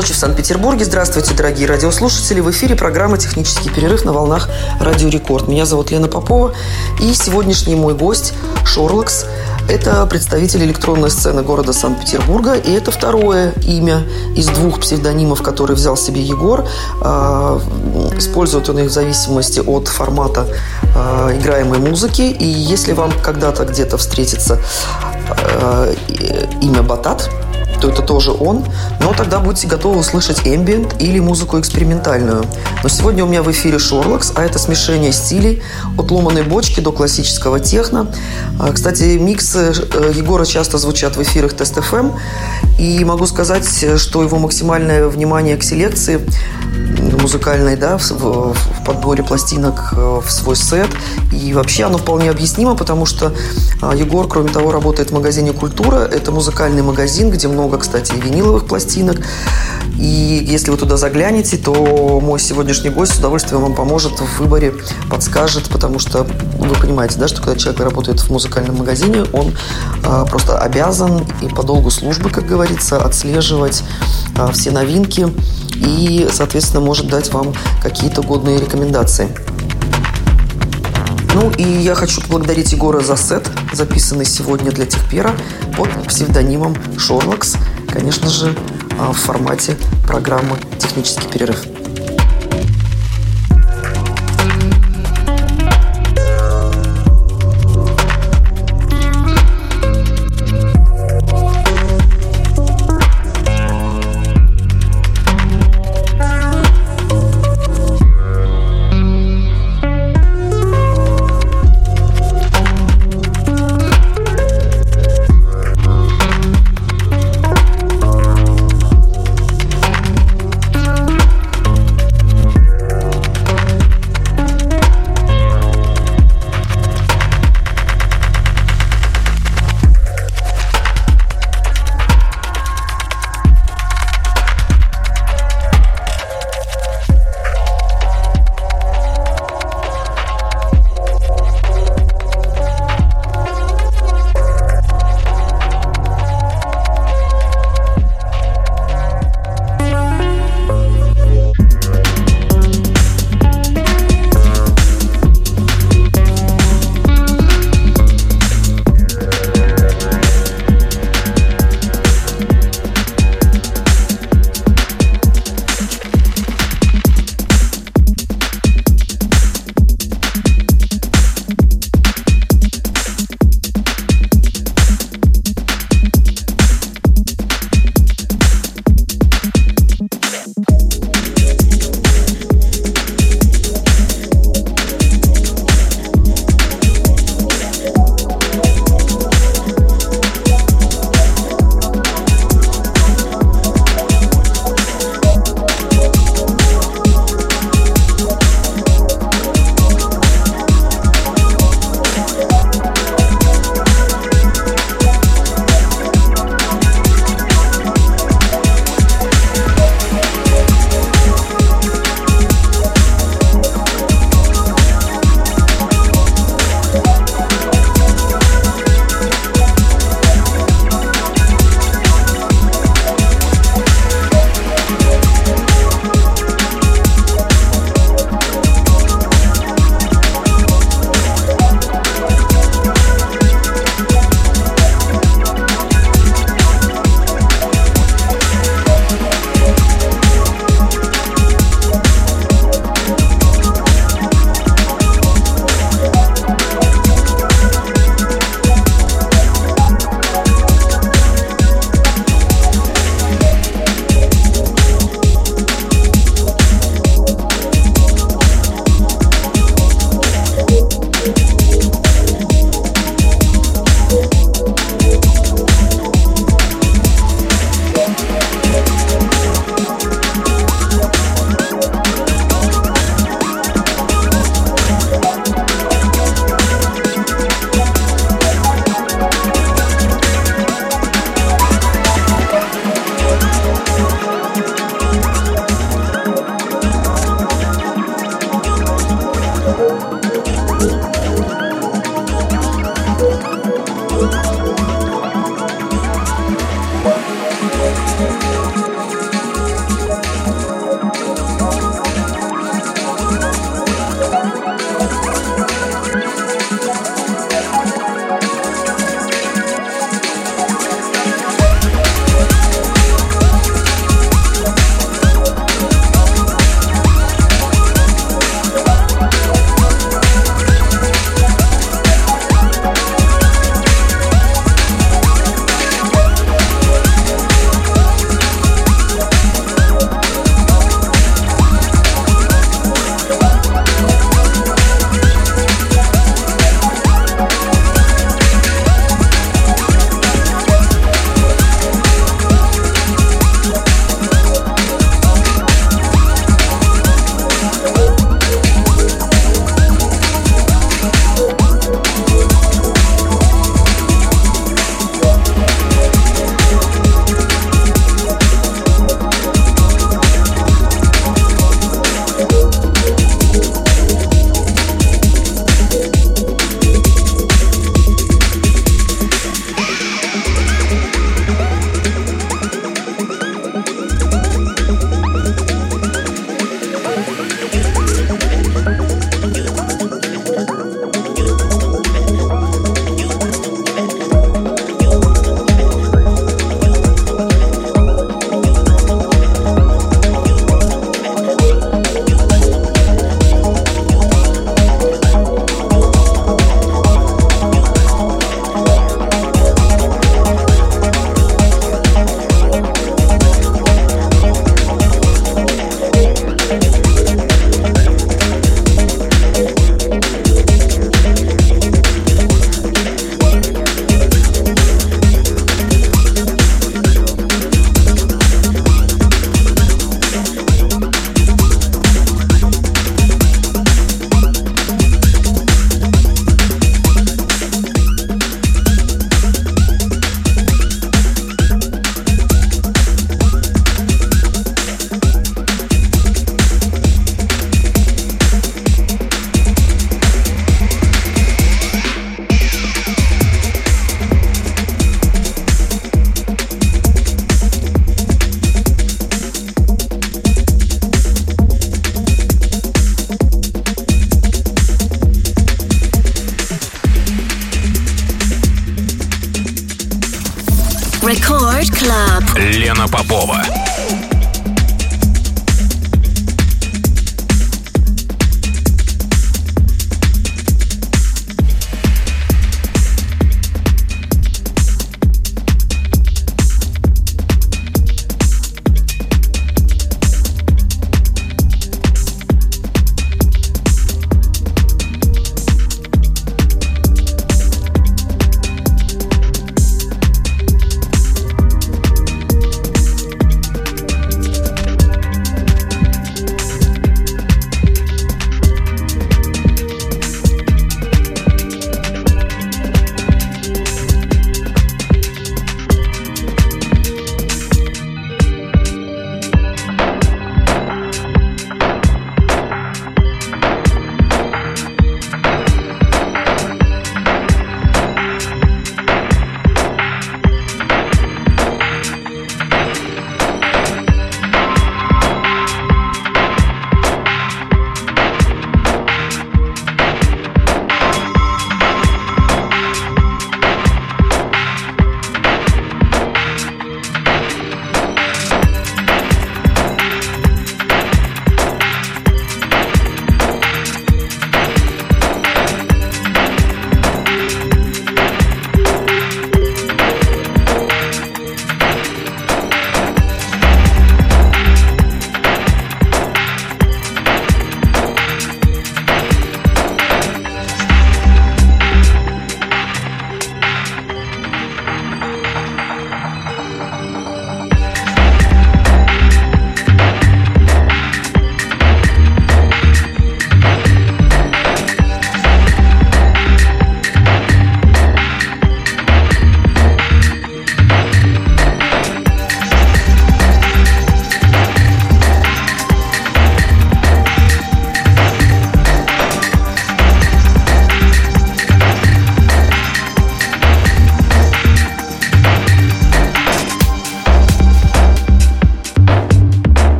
ночи в Санкт-Петербурге. Здравствуйте, дорогие радиослушатели. В эфире программа «Технический перерыв» на волнах «Радио Рекорд». Меня зовут Лена Попова. И сегодняшний мой гость Шорлакс. Это представитель электронной сцены города Санкт-Петербурга. И это второе имя из двух псевдонимов, которые взял себе Егор. А, Использует он их в зависимости от формата а, играемой музыки. И если вам когда-то где-то встретится а, имя Батат, то это тоже он, но тогда будете готовы услышать эмбиент или музыку экспериментальную. Но сегодня у меня в эфире Шорлакс, а это смешение стилей от ломаной бочки до классического техно. А, Кстати, миксы э, Егора часто звучат в эфирах Тест ФМ, и могу сказать, что его максимальное внимание к селекции музыкальной, да, в, в- в подборе пластинок э, в свой сет. И вообще оно вполне объяснимо, потому что а, Егор, кроме того, работает в магазине «Культура». Это музыкальный магазин, где много, кстати, виниловых пластинок. И если вы туда заглянете, то мой сегодняшний гость с удовольствием вам поможет в выборе, подскажет, потому что вы понимаете, да, что когда человек работает в музыкальном магазине, он а, просто обязан и по долгу службы, как говорится, отслеживать а, все новинки и, соответственно, может дать вам какие-то годные рекомендации. Ну и я хочу поблагодарить Егора за сет, записанный сегодня для Техпера под псевдонимом Шорлакс, конечно же, а, в формате программы «Технический перерыв».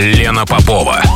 Лена Попова.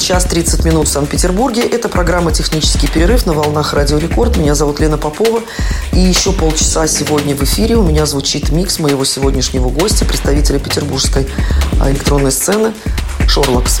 Час 30 минут в Санкт-Петербурге. Это программа «Технический перерыв» на волнах Радио Рекорд. Меня зовут Лена Попова. И еще полчаса сегодня в эфире у меня звучит микс моего сегодняшнего гостя, представителя петербургской а, электронной сцены Шорлакс.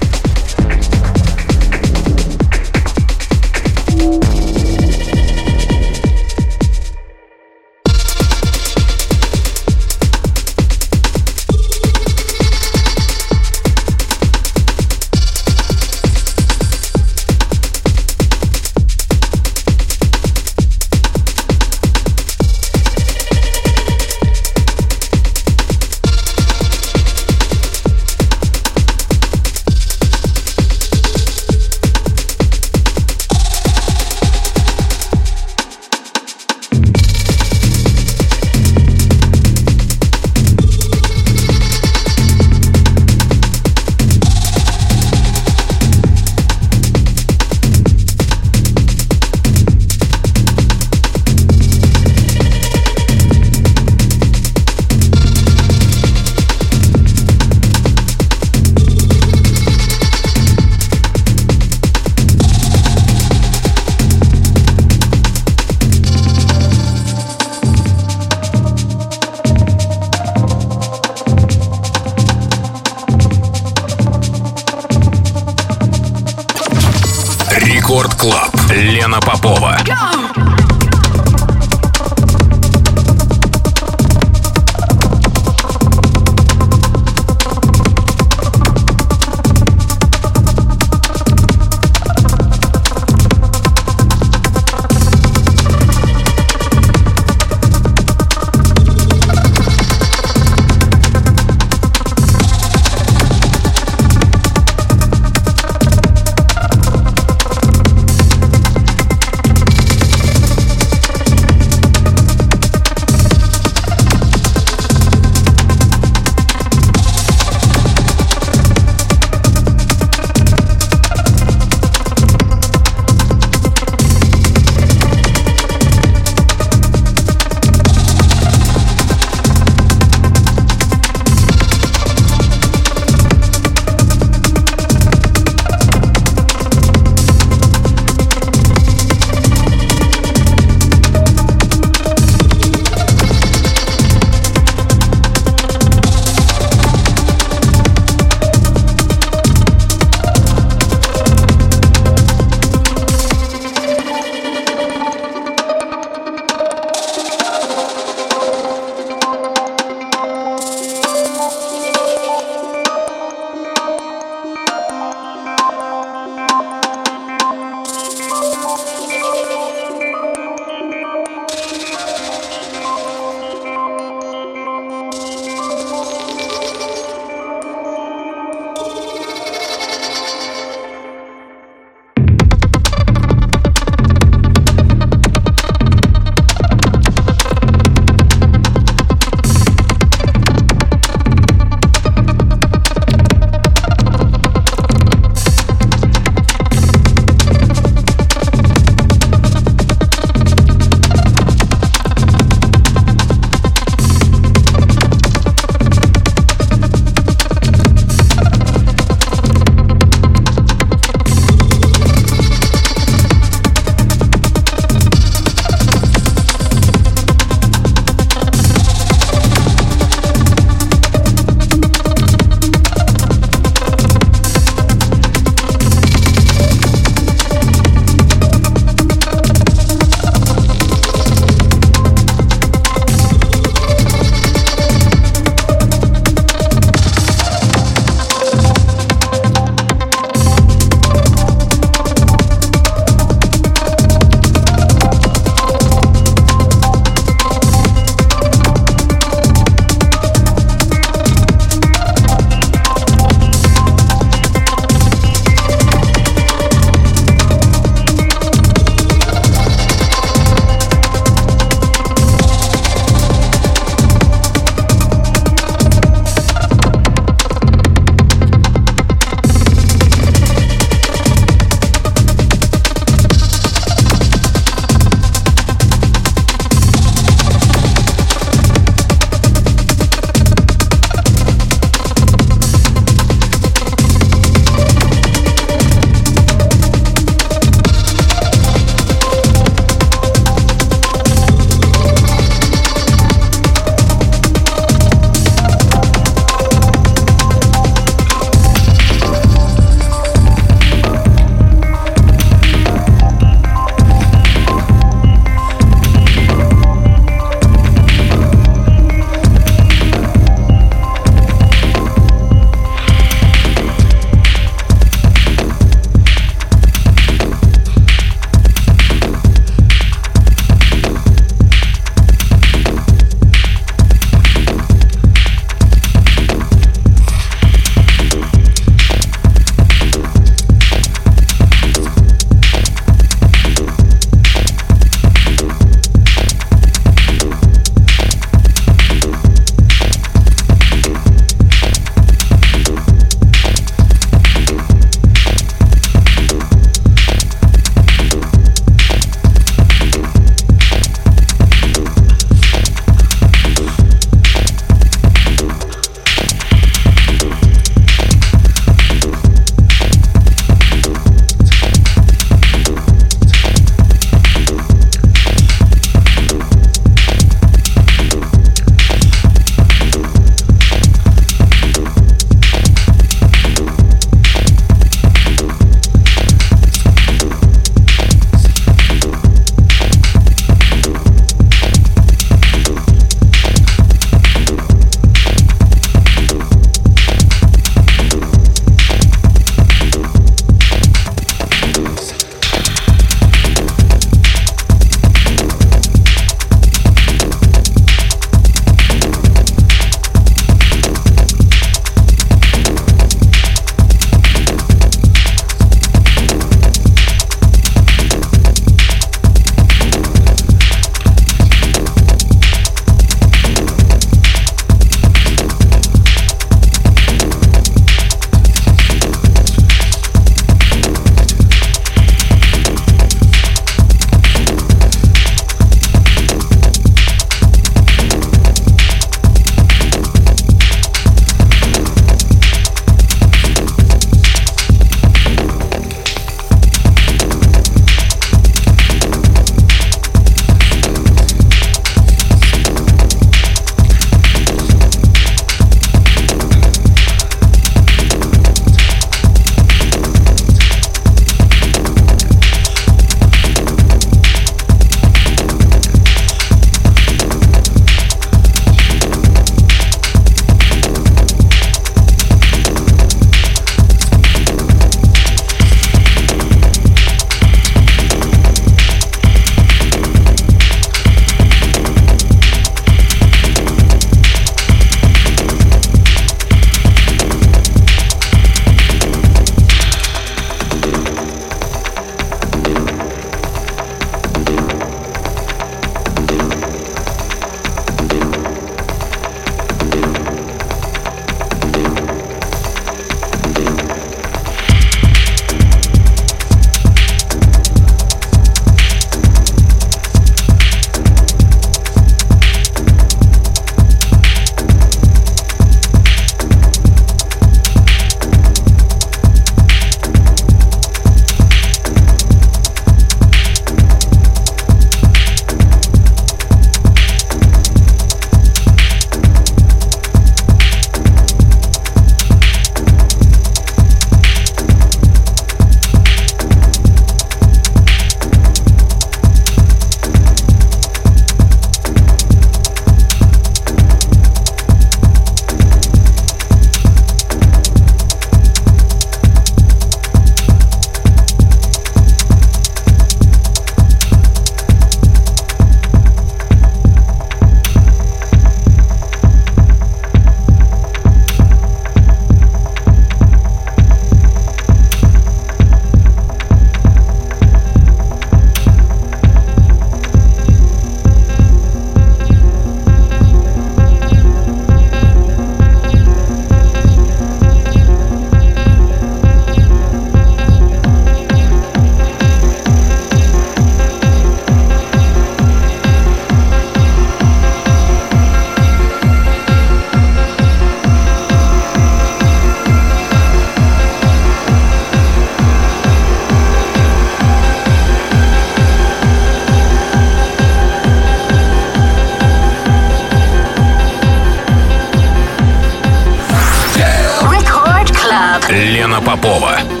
Попова.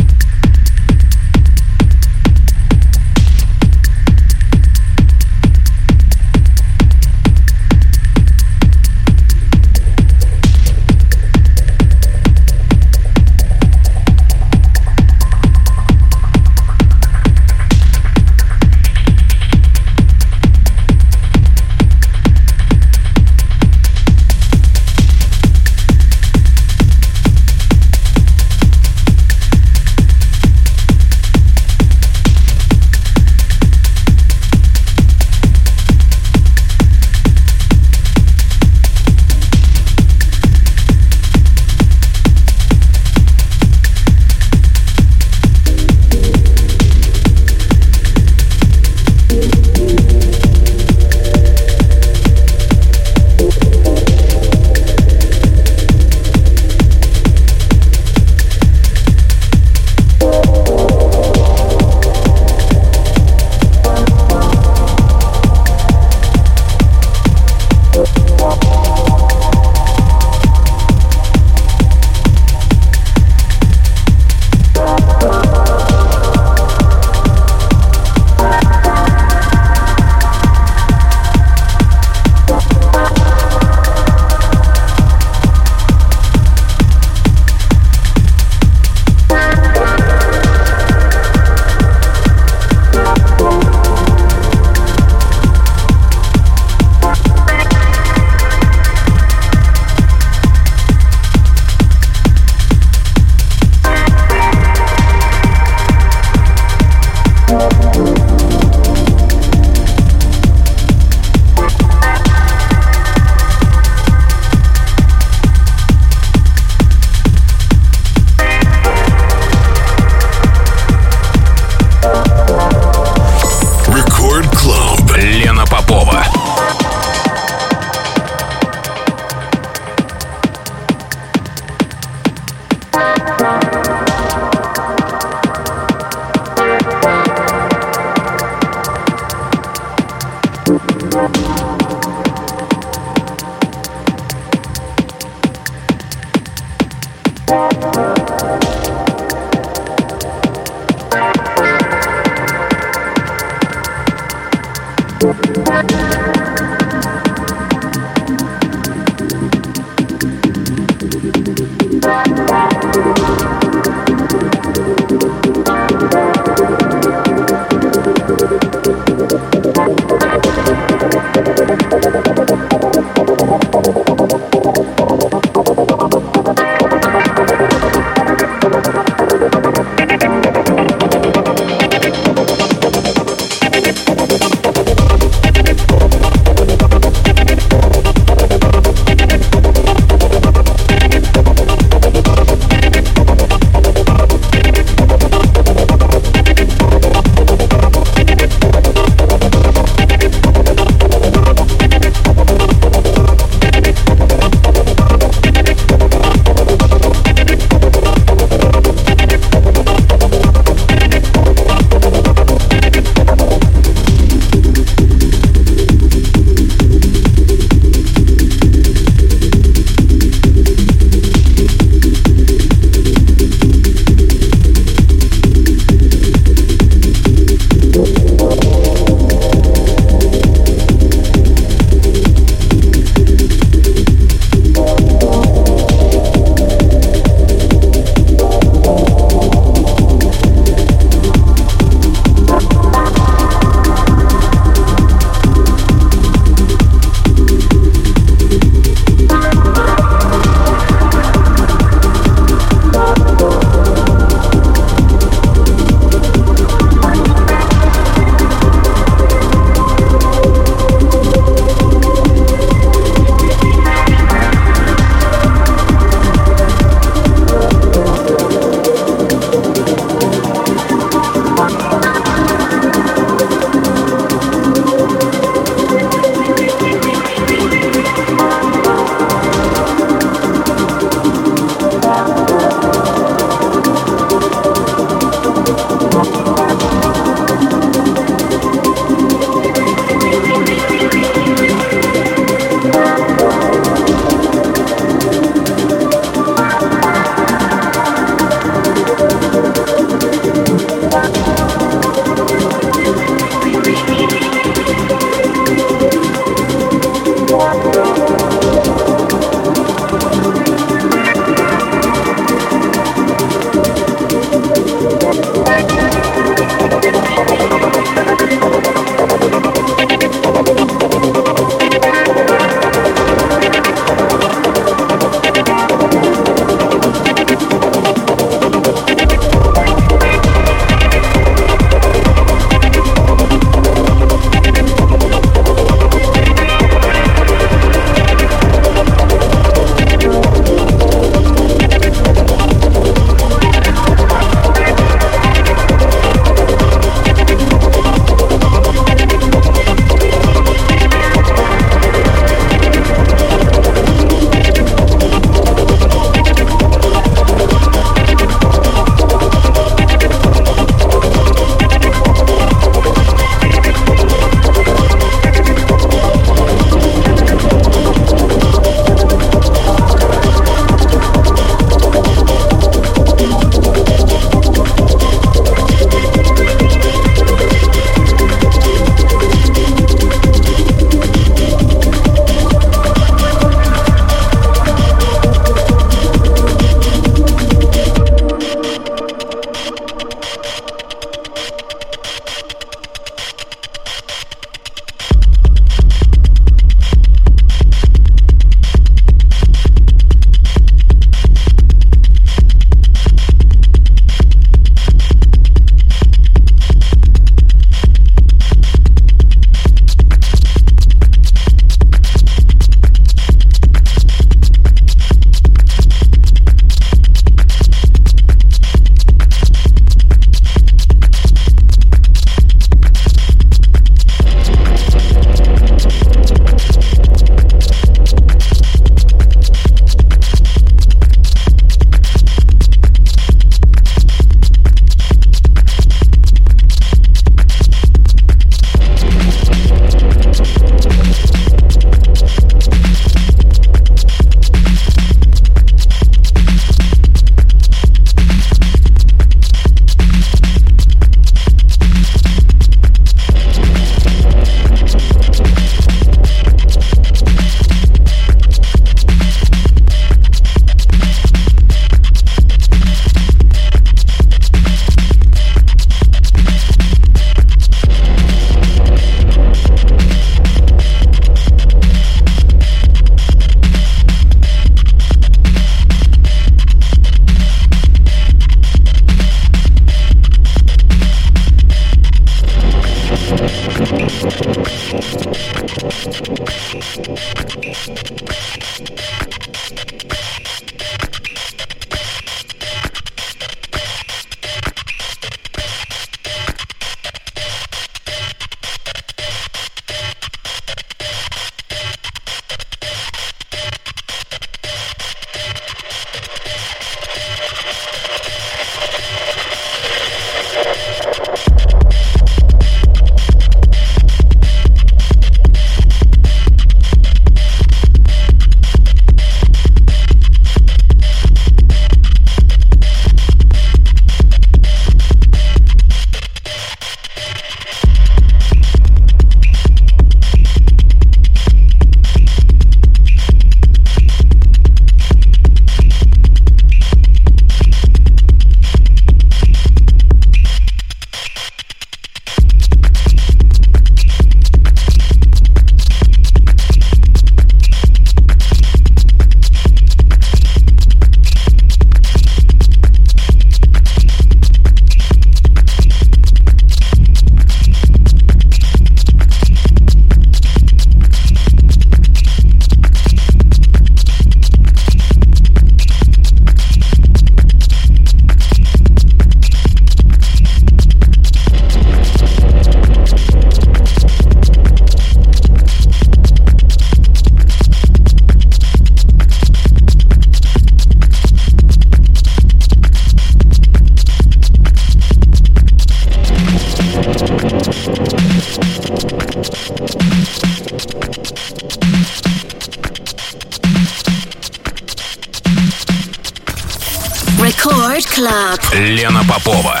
Club. Лена Попова.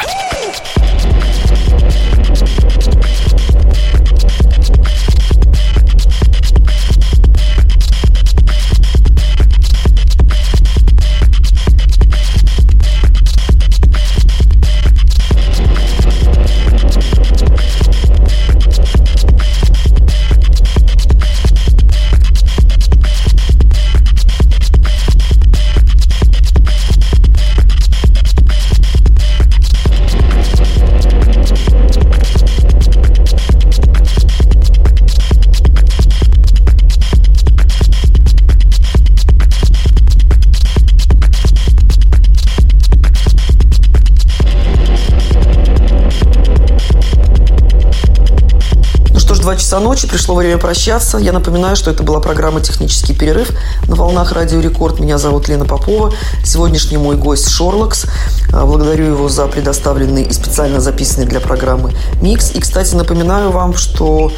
Часа ночи, пришло время прощаться. Я напоминаю, что это была программа «Технический перерыв» на волнах Радио Рекорд. Меня зовут Лена Попова. Сегодняшний мой гость Шорлокс. А, благодарю его за предоставленный и специально записанный для программы микс. И, кстати, напоминаю вам, что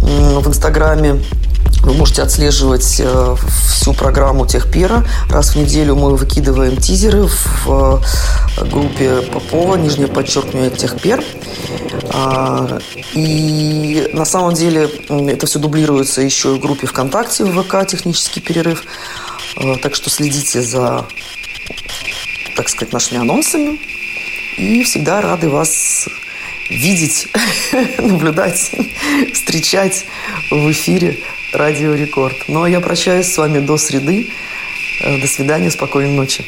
в Инстаграме вы можете отслеживать э, всю программу Техпера. Раз в неделю мы выкидываем тизеры в э, группе Попова, нижнее подчеркивание Техпер. А, и на самом деле это все дублируется еще и в группе ВКонтакте в ВК «Технический перерыв». А, так что следите за, так сказать, нашими анонсами. И всегда рады вас видеть, наблюдать, встречать в эфире Радио Рекорд. Ну а я прощаюсь с вами до среды. До свидания, спокойной ночи.